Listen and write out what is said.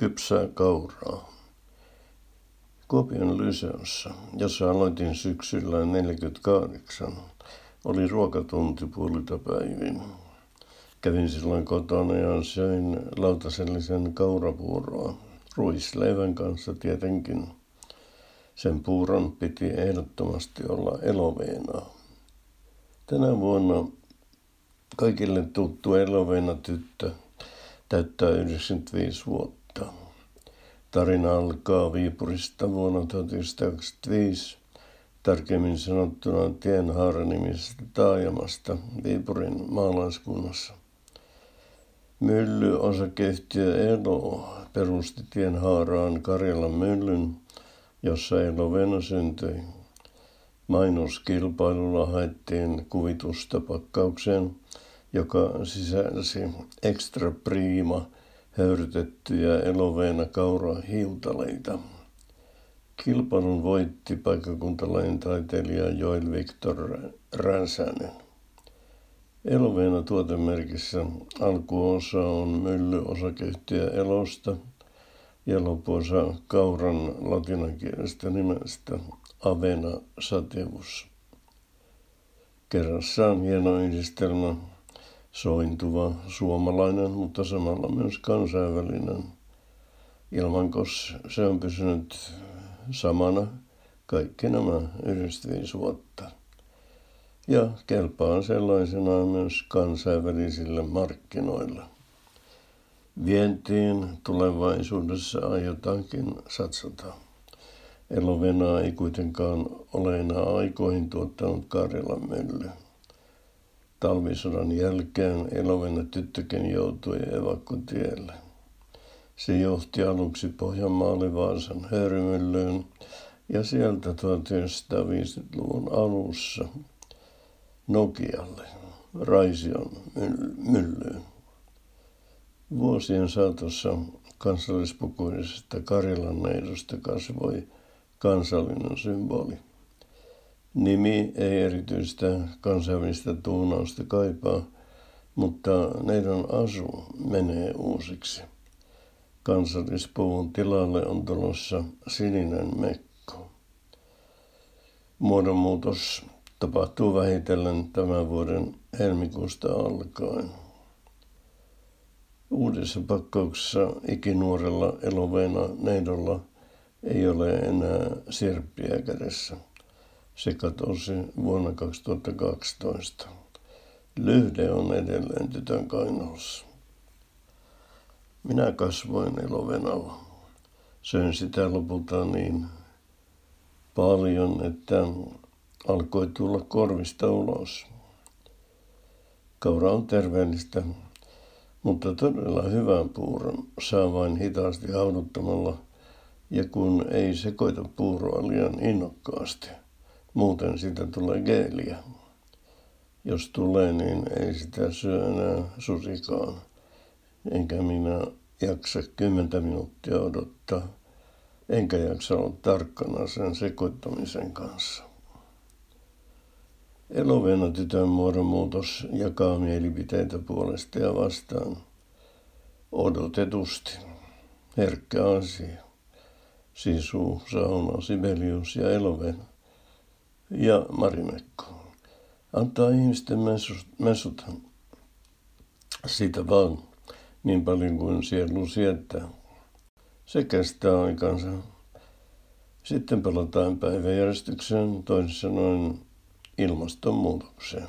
kypsää kauraa. Kuopion Lyseossa, jossa aloitin syksyllä 48, oli ruokatunti puolilta päivin. Kävin silloin kotona ja söin lautasellisen kaurapuuroa, ruisleivän kanssa tietenkin. Sen puuron piti ehdottomasti olla eloveenaa. Tänä vuonna kaikille tuttu eloveena tyttö täyttää 95 vuotta. Tarina alkaa Viipurista vuonna 1925, tarkemmin sanottuna Tienhaara-nimisestä taajamasta Viipurin maalaiskunnassa. Mylly osakeyhtiö Elo perusti Tienhaaraan Karjalan myllyn, jossa Elovena syntyi. Mainoskilpailulla haettiin kuvitusta pakkaukseen, joka sisälsi extra prima höyrytettyjä eloveena kaura hiutaleita. Kilpailun voitti paikkakuntalainen taiteilija Joel Victor Ränsänen. Eloveena tuotemerkissä alkuosa on mylly osakeyhtiö Elosta ja lopuosa kauran latinankielestä nimestä Avena sativus. Kerrassaan hieno yhdistelmä, sointuva, suomalainen, mutta samalla myös kansainvälinen. Ilmankos se on pysynyt samana kaikki nämä 95 vuotta. Ja kelpaa sellaisenaan myös kansainvälisille markkinoille. Vientiin tulevaisuudessa aiotaankin satsata. Elovena ei kuitenkaan ole enää aikoihin tuottanut Karjalan mylly. Talvisodan jälkeen Elovena tyttökin joutui evakkotielle. Se johti aluksi Pohjanmaalle Vaasan höyrymyllyyn ja sieltä 1950-luvun alussa Nokialle, Raision myllyyn. Vuosien saatossa kansallispukuisesta Karjalan neidosta kasvoi kansallinen symboli. Nimi ei erityistä kansainvälistä tuunausta kaipaa, mutta neidon asu menee uusiksi. Kansallispuvun tilalle on tulossa sininen mekko. Muodonmuutos tapahtuu vähitellen tämän vuoden helmikuusta alkaen. Uudessa pakkauksessa ikinuorella eloveena neidolla ei ole enää sirppiä kädessä. Se katosi vuonna 2012. Lyhde on edelleen tytön kainalossa. Minä kasvoin elovenalla. Söin sitä lopulta niin paljon, että alkoi tulla korvista ulos. Kaura on terveellistä, mutta todella hyvän puuron saa vain hitaasti hauduttamalla ja kun ei sekoita puuroa liian innokkaasti. Muuten siitä tulee geeliä. Jos tulee, niin ei sitä syö enää susikaan. Enkä minä jaksa kymmentä minuuttia odottaa. Enkä jaksa olla tarkkana sen sekoittamisen kanssa. Elovena tytön muodonmuutos jakaa mielipiteitä puolesta ja vastaan. Odotetusti. Herkkä asia. Sisu, Sauna, Sibelius ja Elovena. Ja Marimekko. Antaa ihmisten messuta. Siitä vaan niin paljon kuin sielu sietää. Se kestää aikansa. Sitten palataan päiväjärjestykseen, toisin sanoen ilmastonmuutokseen.